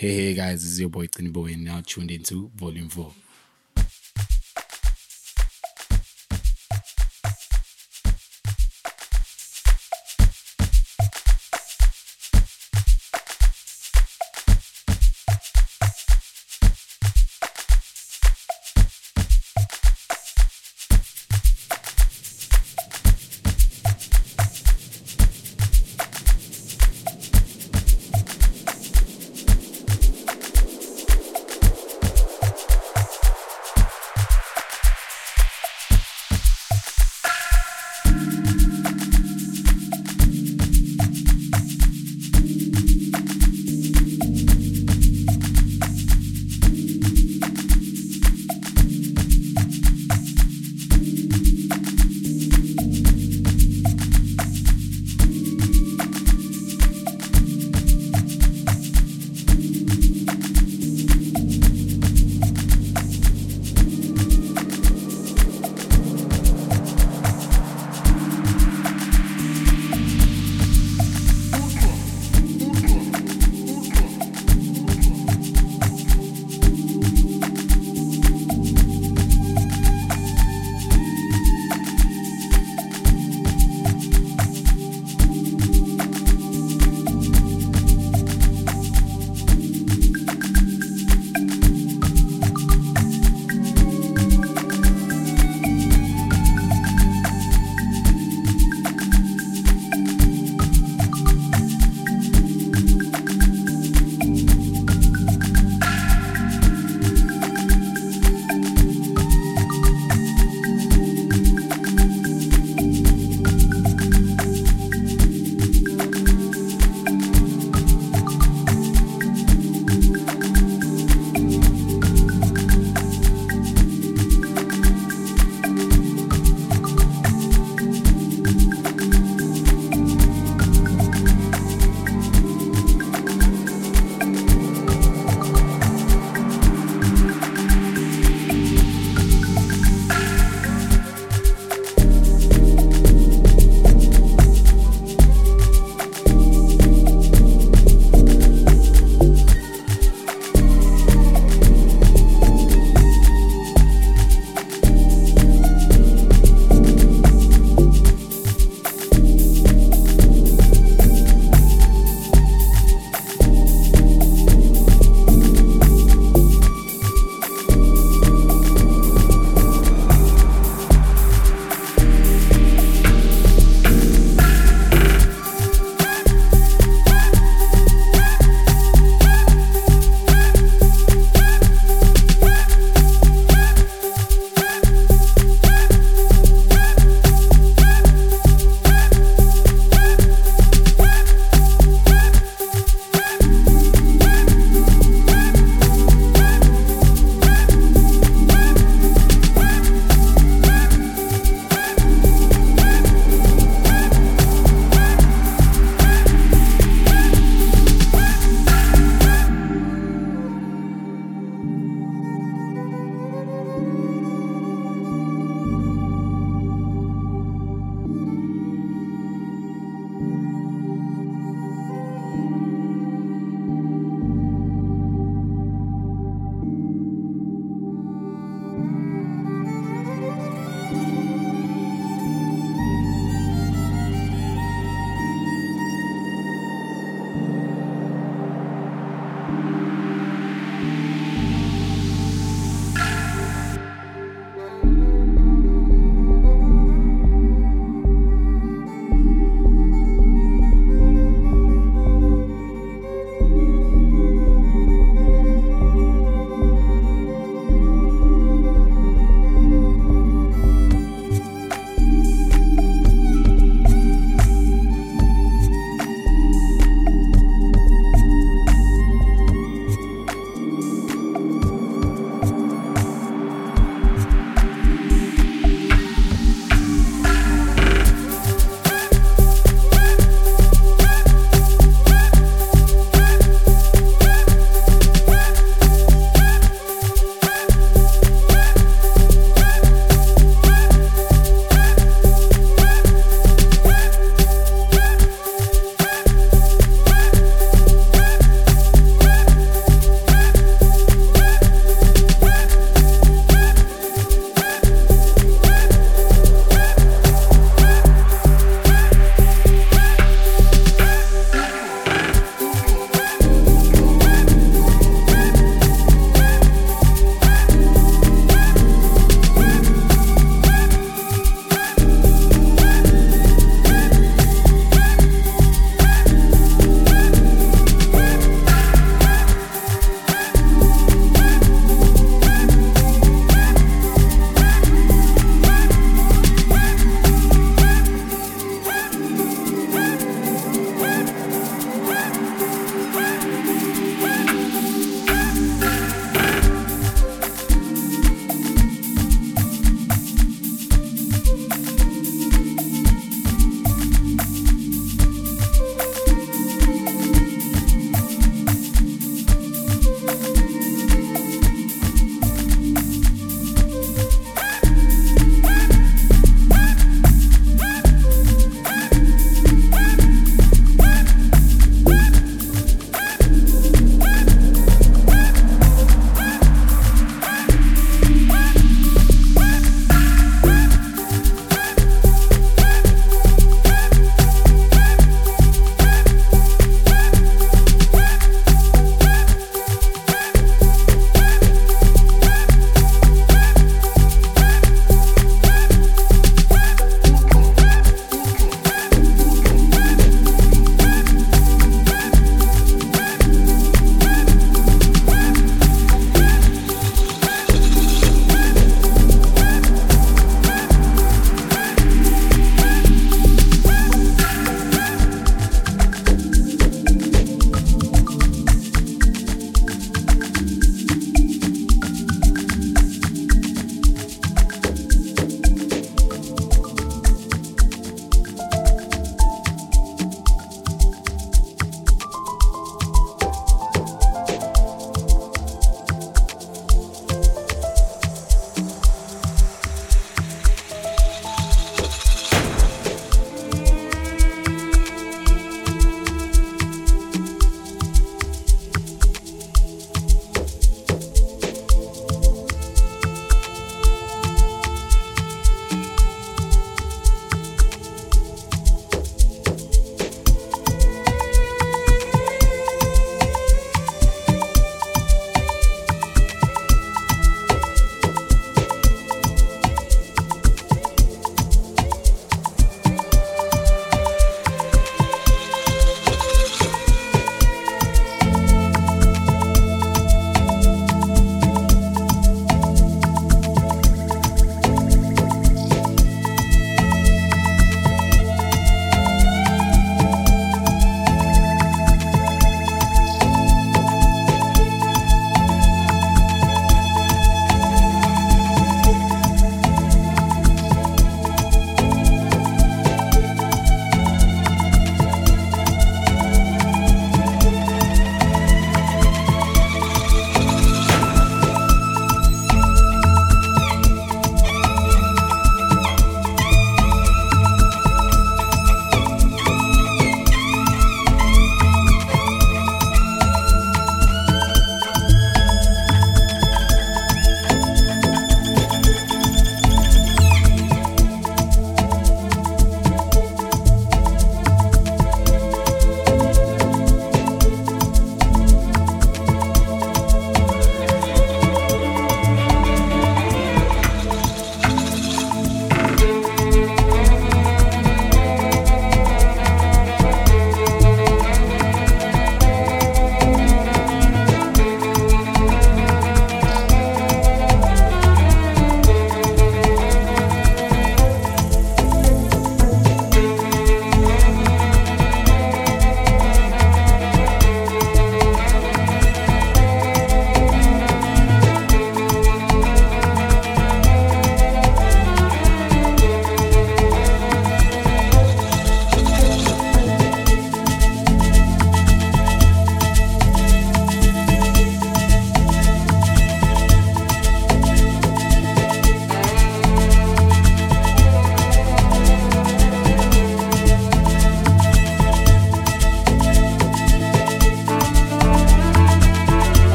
Hey, hey guys, this is your boy Tinibo, and now tuned into Volume 4.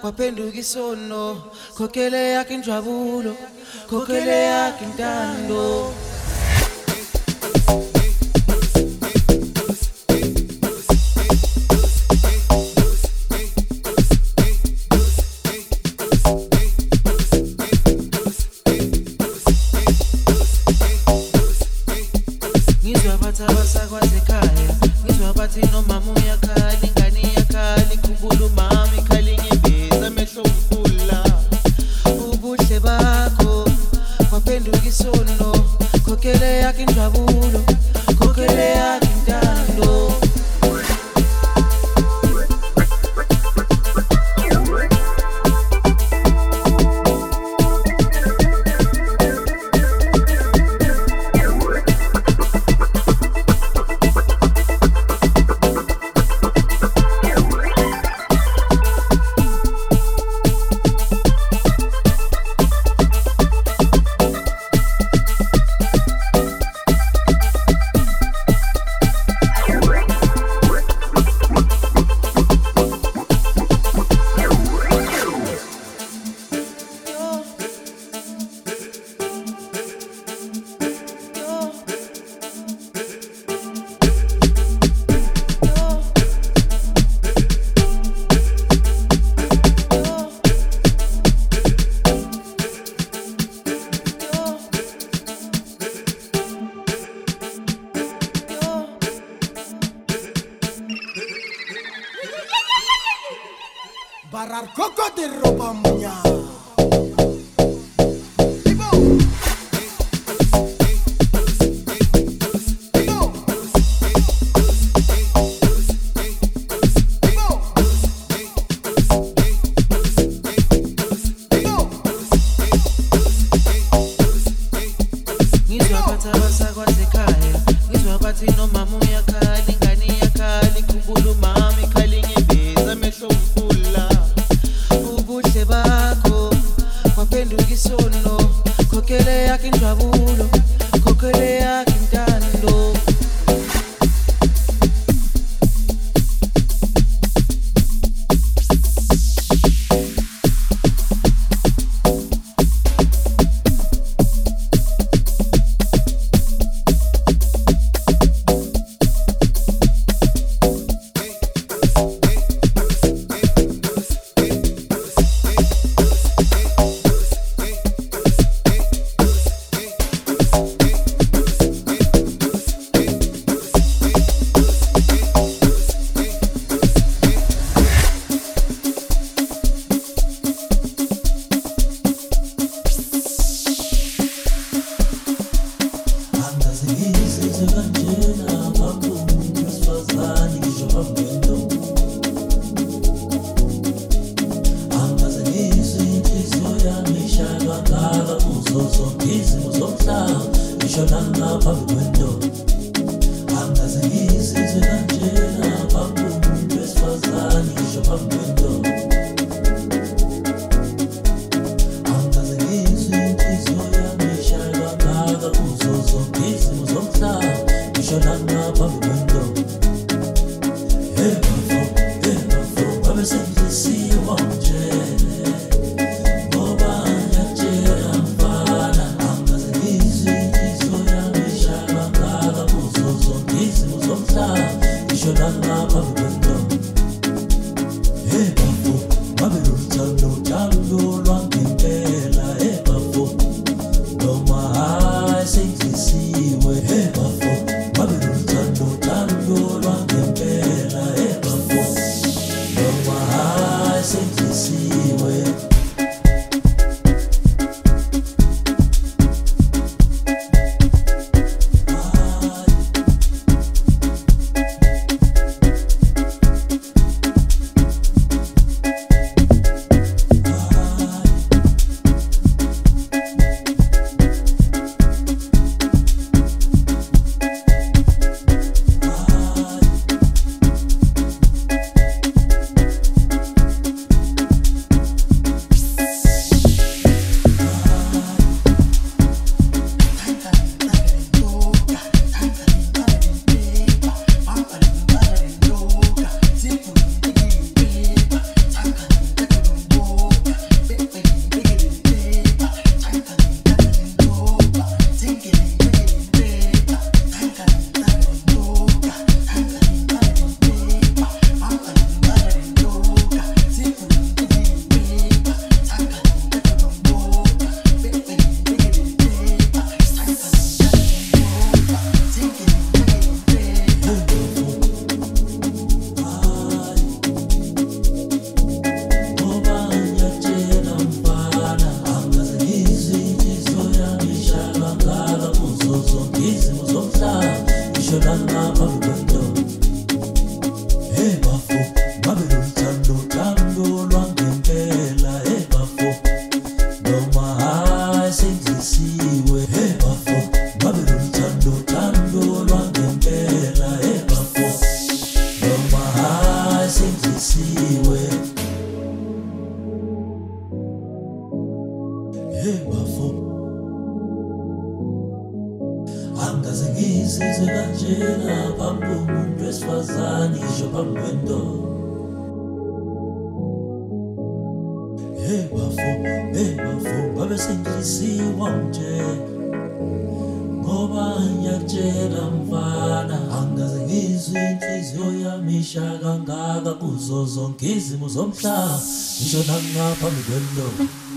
kwaphenduka isono khokhele yakhe injabulo khokhele yakhe intando ngobe sengiziwa mje ngoba ngiyakutshela mfana angaze ngizwe inhliziyo yami isha kangaka kuzo zonke izimo zomhlaba ngisho nangaphambi kwemlomo